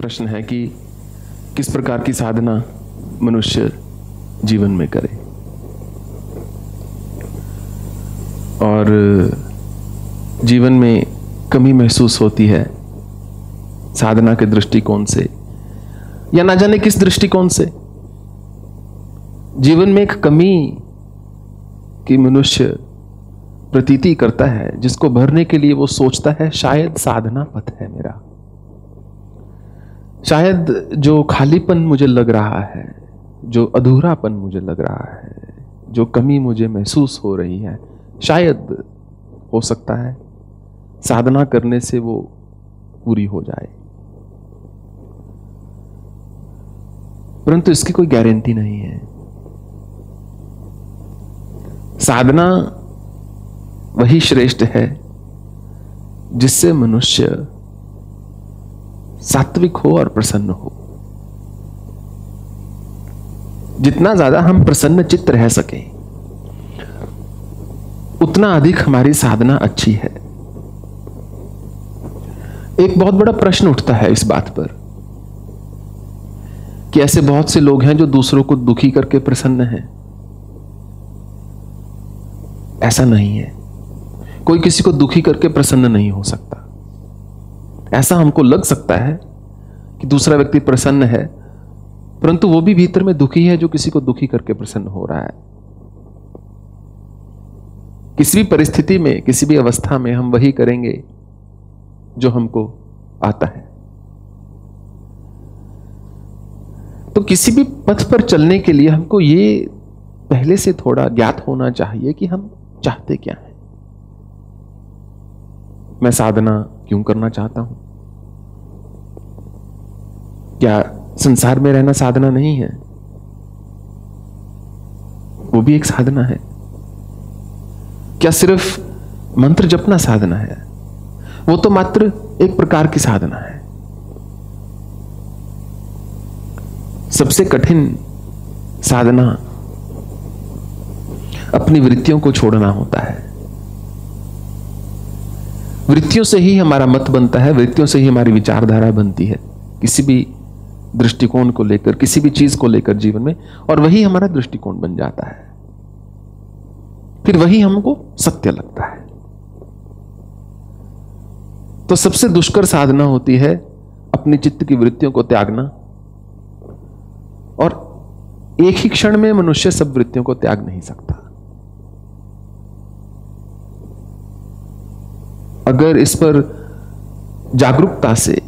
प्रश्न है कि किस प्रकार की साधना मनुष्य जीवन में करे? और जीवन में कमी महसूस होती है साधना के दृष्टिकोण से, या ना जाने किस दृष्टिकोण से? जीवन में एक कमी की मनुष्य प्रतीति करता है, जिसको भरने के लिए वो सोचता है, शायद साधना पथ है मेरा। शायद जो खालीपन मुझे लग रहा है, जो अधूरापन मुझे लग रहा है, जो कमी मुझे महसूस हो रही है, शायद हो सकता है साधना करने से वो पूरी हो जाए। परंतु इसकी कोई गारंटी नहीं है। साधना वही श्रेष्ठ है जिससे मनुष्य सात्विक हो और प्रसन्न हो। जितना ज़्यादा हम प्रसन्न चित्त रह सके, उतना अधिक हमारी साधना अच्छी है। एक बहुत बड़ा प्रश्न उठता है इस बात पर कि ऐसे बहुत से लोग हैं जो दूसरों को दुखी करके प्रसन्न हैं। ऐसा नहीं है। कोई किसी को दुखी करके प्रसन्न नहीं हो सकता। ऐसा हमको लग सकता है कि दूसरा व्यक्ति प्रसन्न है, परंतु वो भी भीतर में दुखी है जो किसी को दुखी करके प्रसन्न हो रहा है। किसी भी परिस्थिति में, किसी भी अवस्था में हम वही करेंगे जो हमको आता है। तो किसी भी पथ पर चलने के लिए हमको ये पहले से थोड़ा ज्ञात होना चाहिए कि हम चाहते क्या हैं। मैं साधना क्यों करना चाहता हूँ? क्या संसार में रहना साधना नहीं है? वो भी एक साधना है। क्या सिर्फ़ मंत्र जपना साधना है? वो तो मात्र एक प्रकार की साधना है। सबसे कठिन साधना अपनी वृत्तियों को छोड़ना होता है। वृत्तियों से ही हमारा मत बनता है, वृत्तियों से ही हमारी विचारधारा बनती है। किसी भी दृष्टिकोण को लेकर, किसी भी चीज़ को लेकर जीवन में, और वही हमारा दृष्टिकोण बन जाता है। फिर वही हमको सत्य लगता है। तो सबसे दुष्कर साधना होती है अपनी चित्त की वृत्तियों को त्यागना, और एक ही क्षण में मनुष्य सब वृत्तियों को त्याग नहीं सकता। अगर इस पर जागरूकता से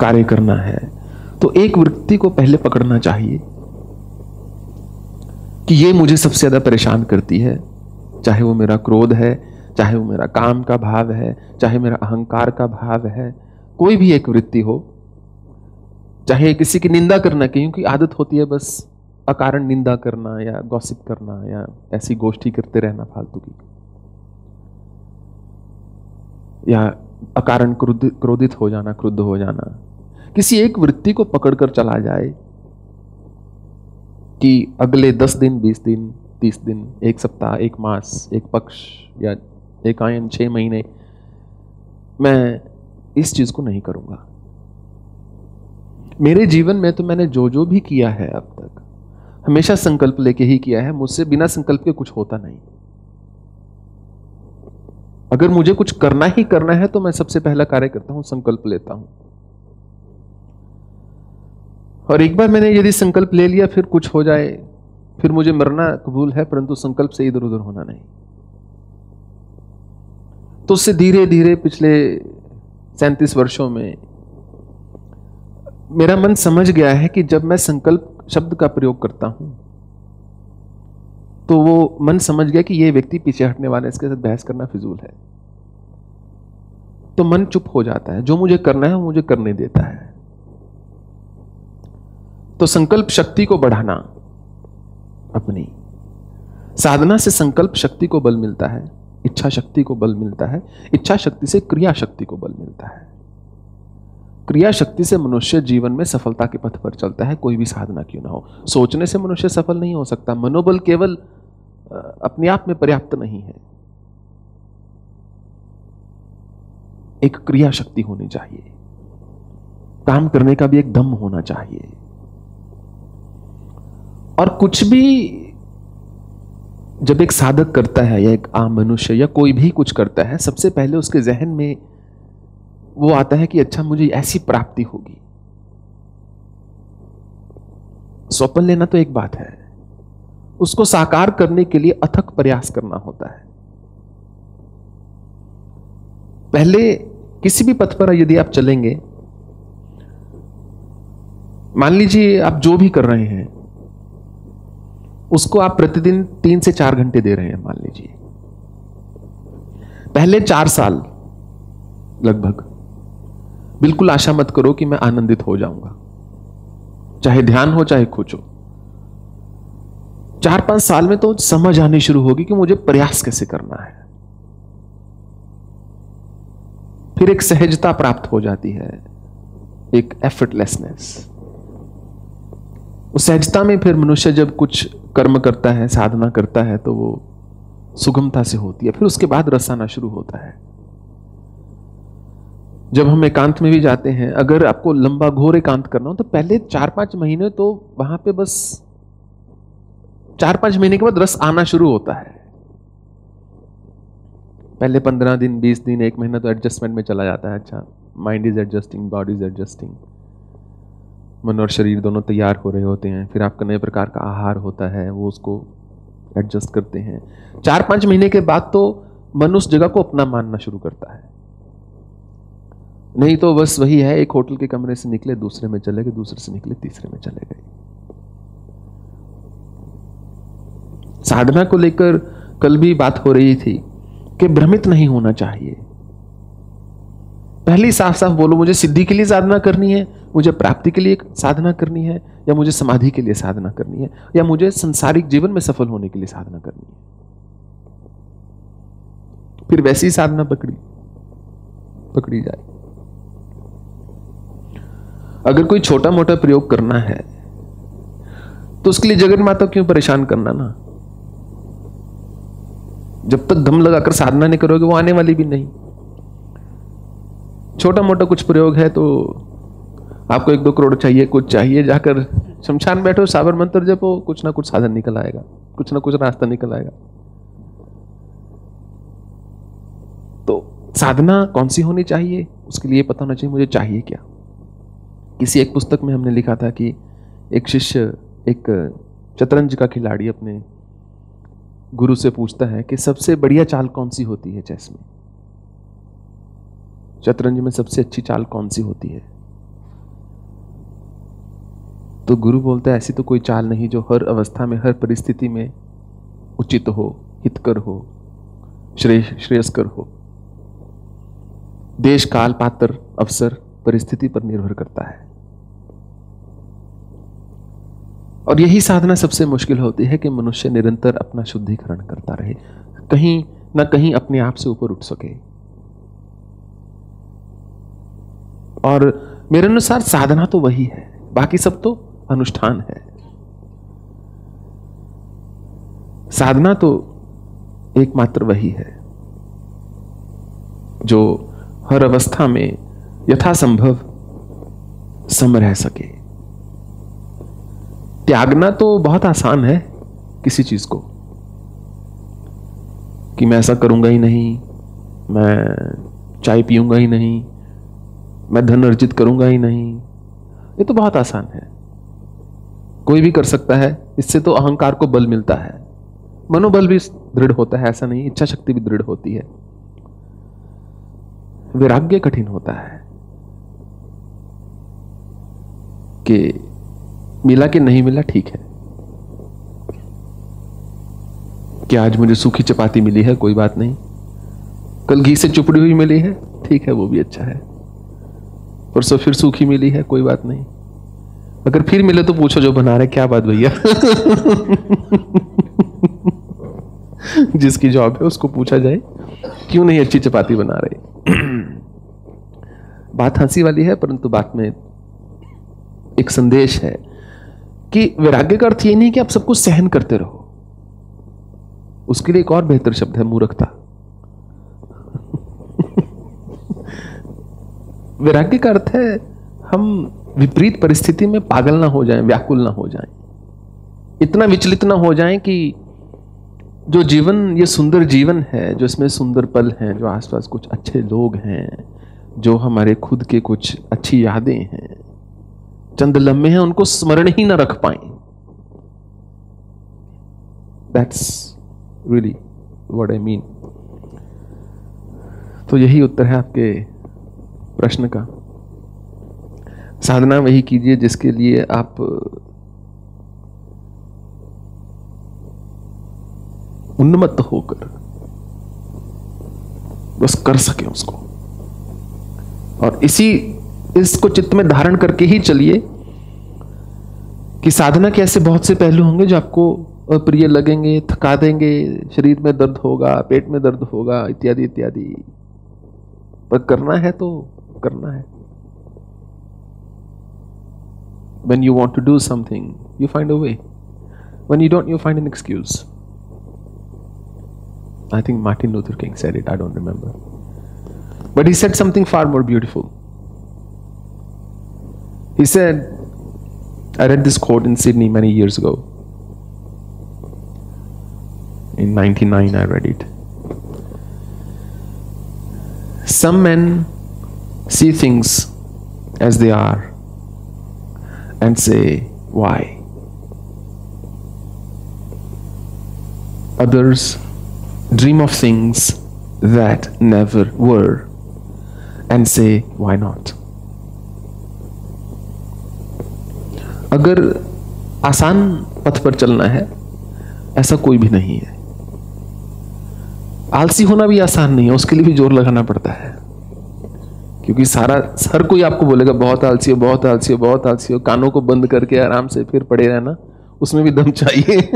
कार्य करना है तो एक वृत्ति को पहले पकड़ना चाहिए कि ये मुझे सबसे ज़्यादा परेशान करती है। चाहे वो मेरा क्रोध है, चाहे वो मेरा काम का भाव है, चाहे मेरा अहंकार का भाव है, कोई भी एक वृत्ति हो, चाहे किसी की निंदा करना, क्योंकि आदत होती है बस अकारण निंदा करना या गॉसिप करना या ऐसी गोष्ठी करते रहना फालतू की। या अकारण क्रोधित हो जाना, क्रुद्ध हो जाना। किसी एक वृत्ति को पकड़कर चला जाए कि अगले दस दिन, बीस दिन, तीस दिन, एक सप्ताह, एक मास, एक पक्ष या एक आयन, छह महीने, मैं इस चीज़ को नहीं करूँगा। मेरे जीवन में तो मैंने जो जो भी किया है अब तक, हमेशा संकल्प लेके ही किया है, मुझसे बिना संकल्प के कुछ होता नहीं। अगर मुझे कुछ करना ही करना है तो मैं सबसे पहला कार्य करता हूँ, संकल्प लेता हूँ। और एक बार मैंने यदि संकल्प ले लिया, फिर कुछ हो जाए, फिर मुझे मरना कबूल है, परंतु संकल्प से इधर उधर होना नहीं। तो उससे धीरे धीरे पिछले सैंतीस वर्षों में मेरा मन समझ गया है कि जब मैं संकल्प शब्द का प्रयोग करता हूँ तो वो मन समझ गया कि ये व्यक्ति पीछे हटने वाला है, इसके साथ बहस करना फिजूल है। तो मन चुप हो जाता है। जो मुझे करना है, वो मुझे करने देता है। तो संकल्प शक्ति को बढ़ाना अपनी। साधना से संकल्प शक्ति को बल मिलता है, इच्छा शक्ति को बल मिलता है, इच्छा शक्ति से क्रिया शक्ति को बल मिलता है। क्रिया शक्ति से मनुष्य जीवन में सफलता के पथ पर चलता है, कोई भी साधना क्यों ना हो। सोचने से मनुष्य सफल नहीं हो सकता, मनोबल केवल अपने आप में पर्याप्त नहीं है। एक क्रिया शक्ति होनी चाहिए। काम करने का भी एक दम होना चाहिए। और कुछ भी जब एक साधक करता है या एक आम मनुष्य या कोई भी कुछ करता है, सबसे पहले उसके जहन में वो आता है कि अच्छा मुझे ऐसी प्राप्ति होगी। स्वप्न लेना तो एक बात है। उसको साकार करने के लिए अथक प्रयास करना होता है। पहले किसी भी पथ पर यदि आप चलेंगे, मान लीजिए आप जो भी कर रहे हैं उसको आप प्रतिदिन तीन से चार घंटे दे रहे हैं, मान लीजिए। पहले चार साल, लगभग। बिल्कुल आशा मत करो कि मैं आनंदित हो जाऊँगा। चाहे ध्यान हो, चाहे कुछ हो। चार पाँच साल में तो समझ आनी शुरू होगी कि मुझे प्रयास कैसे करना है। फिर एक सहजता प्राप्त हो जाती है, एक एफर्टलेसनेस सहजता में फिर मनुष्य जब कुछ कर्म करता है, साधना करता है तो वो सुगमता से होती है। फिर उसके बाद रस आना शुरू होता है। जब हम एकांत में भी जाते हैं, अगर आपको लंबा घोर एकांत करना हो तो पहले चार पाँच महीने तो वहाँ पे बस चार पाँच महीने के बाद रस आना शुरू होता है। पहले पंद्रह दिन, बीस दिन, एक महीना तो एडजस्टमेंट में चला जाता है। अच्छा mind is adjusting body is adjusting मन और शरीर दोनों तैयार हो रहे होते हैं, फिर आपका नए प्रकार का आहार होता है, वो उसको एडजस्ट करते हैं। चार पाँच महीने के बाद तो मन उस जगह को अपना मानना शुरू करता है। नहीं तो बस वही है, एक होटल के कमरे से निकले, दूसरे में चले गए, दूसरे से निकले, तीसरे में चले गए। साधना को लेकर कल भी बात हो रही थी कि भ्रमित नहीं होना चाहिए। पहले साफ़ साफ़ बोलो, मुझे सिद्धि के लिए साधना करनी है, मुझे प्राप्ति के लिए साधना करनी है, या मुझे समाधि के लिए साधना करनी है, या मुझे संसारिक जीवन में सफल होने के लिए साधना करनी है। फिर वैसी साधना पकड़ी पकड़ी जाए। अगर कोई छोटा मोटा प्रयोग करना है तो उसके लिए जगन माता क्यों परेशान करना ना? जब तक दम लगाकर साधना नहीं करोगे, वो आने वाली भी नहीं। छोटा मोटा कुछ प्रयोग है तो आपको एक दो करोड़ चाहिए, कुछ चाहिए, जाकर शमशान बैठो साबर मंत्र जपो, कुछ ना कुछ साधन निकल आएगा, कुछ ना कुछ रास्ता निकल आएगा। तो साधना कौन सी होनी चाहिए? उसके लिए पता होना चाहिए, मुझे चाहिए क्या? किसी एक पुस्तक में हमने लिखा था कि एक शिष्य, एक शतरंज का खिलाड़ी अपने गुरु से पूछता है कि सबसे बढ़िया चाल कौन सी होती है चेस में? शतरंज में सबसे अच्छी चाल कौन सी होती है? तो गुरु बोलता है, ऐसी तो कोई चाल नहीं जो हर अवस्था में, हर परिस्थिति में उचित हो, हितकर हो, श्रेय, श्रेयस्कर हो। देश, काल, पात्र, अवसर, परिस्थिति पर निर्भर करता है। और यही साधना सबसे मुश्किल होती है कि मनुष्य निरंतर अपना शुद्धिकरण करता रहे, कहीं ना कहीं अपने आप से ऊपर उठ सके। और मेरे अनुसार साधना तो वही है, बाकी सब तो अनुष्ठान है। साधना तो एकमात्र वही है, जो हर अवस्था में यथासंभव सम रह सके। त्यागना तो बहुत आसान है किसी चीज़ को, कि मैं ऐसा करूँगा ही नहीं, मैं चाय पीऊँगा ही नहीं मैं धन अर्जित करूँगा ही नहीं। ये तो बहुत आसान है। कोई भी कर सकता है, इससे तो अहंकार को बल मिलता है। मनोबल भी दृढ़ होता है, ऐसा नहीं इच्छा शक्ति भी दृढ़ होती है। वैराग्य कठिन होता है कि मिला कि नहीं मिला, ठीक है। क्या आज मुझे सूखी चपाती मिली है? कोई बात नहीं। कल घी से चुपड़ी हुई मिली है? ठीक है, वो भी अच्छा है। परसों फिर सूखी मिली है, कोई बात नहीं। अगर फिर मिले तो पूछो जो बना रहे, क्या बात भैया? जिसकी जॉब है, उसको पूछा जाए, क्यों नहीं अच्छी चपाती बना रहे? बात हँसी वाली है, परंतु बात में एक संदेश है कि वैराग्य का अर्थ ये नहीं कि आप सब कुछ सहन करते रहो। उसके लिए एक और बेहतर शब्द है, मूर्खता। वैराग्य का अर्थ है, हम विपरीत परिस्थिति में पागल ना हो जाएँ, व्याकुल ना हो जाएँ। इतना विचलित ना हो जाएँ कि जो जीवन, ये सुंदर जीवन है, जो इसमें सुंदर पल हैं, जो आसपास कुछ अच्छे लोग हैं, जो हमारे खुद के कुछ अच्छी यादें हैं, चंद लम्हे हैं, उनको स्मरण ही ना रख पाए। That's really what I mean तो यही उत्तर है आपके प्रश्न का। साधना वही कीजिए जिसके लिए आप, उन्मत्त होकर बस कर सके उसको। और इसी, इसको चित्त में धारण करके ही चलिए कि साधना के ऐसे बहुत से पहलू होंगे जो आपको अप्रिय लगेंगे, थका देंगे, शरीर में दर्द होगा, पेट में दर्द होगा, इत्यादि इत्यादि। पर करना है तो करना है when you want to do something you find a way when you don't you find an excuse i think martin luther king said it i don't remember but he said something far more beautiful he said i read this quote in sydney many years ago in 99 i read it some men see things as they are and say, Why? Others dream of things that never were and say, Why not? अगर आसान पथ पर चलना है ऐसा कोई भी नहीं है आलसी होना भी आसान नहीं है उसके लिए भी ज़ोर लगाना पड़ता है क्योंकि सारा, हर कोई आपको बोलेगा, बहुत आलसी हो, बहुत आलसी हो, बहुत आलसी हो, कानों को बंद करके आराम से फिर पड़े रहना, उसमें भी दम चाहिए।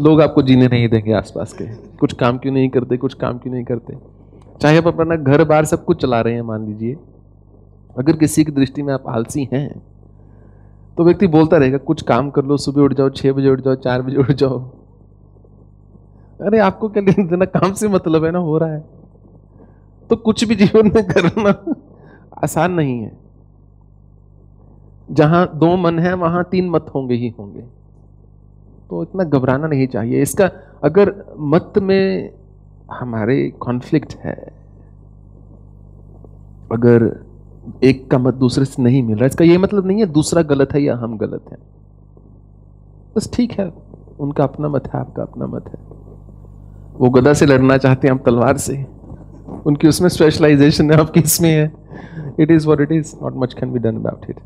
लोग आपको जीने नहीं देंगे आसपास के। कुछ काम क्यों नहीं करते, कुछ काम क्यों नहीं करते? चाहे आप अपना घर बार सब कुछ चला रहे हैं, मान लीजिए। अगर किसी की दृष्टि में आप आलसी हैं तो व्यक्ति बोलता रहेगा, कुछ काम कर लो, सुबह उठ जाओ छः बजे उठ जाओ, चार बजे उठ जाओ। अरे, आपको क्या लेन काम से मतलब है ना, हो रहा है। तो कुछ भी जीवन में करना आसान नहीं है। जहाँ दो मन है, वहाँ तीन मत होंगे ही होंगे। तो इतना घबराना नहीं चाहिए। इसका अगर मत में हमारे कॉन्फ्लिक्ट है, अगर एक का मत दूसरे से नहीं मिल रहा इसका यह मतलब नहीं है दूसरा गलत है या हम गलत हैं। बस ठीक है, उनका अपना मत है, आपका अपना मत है। वो गदा से लड़ना चाहते हैं हम तलवार से। उनकी उसमें स्पेशलाइजेशन है आपकी इसमें है। It is what it is not much can be done about it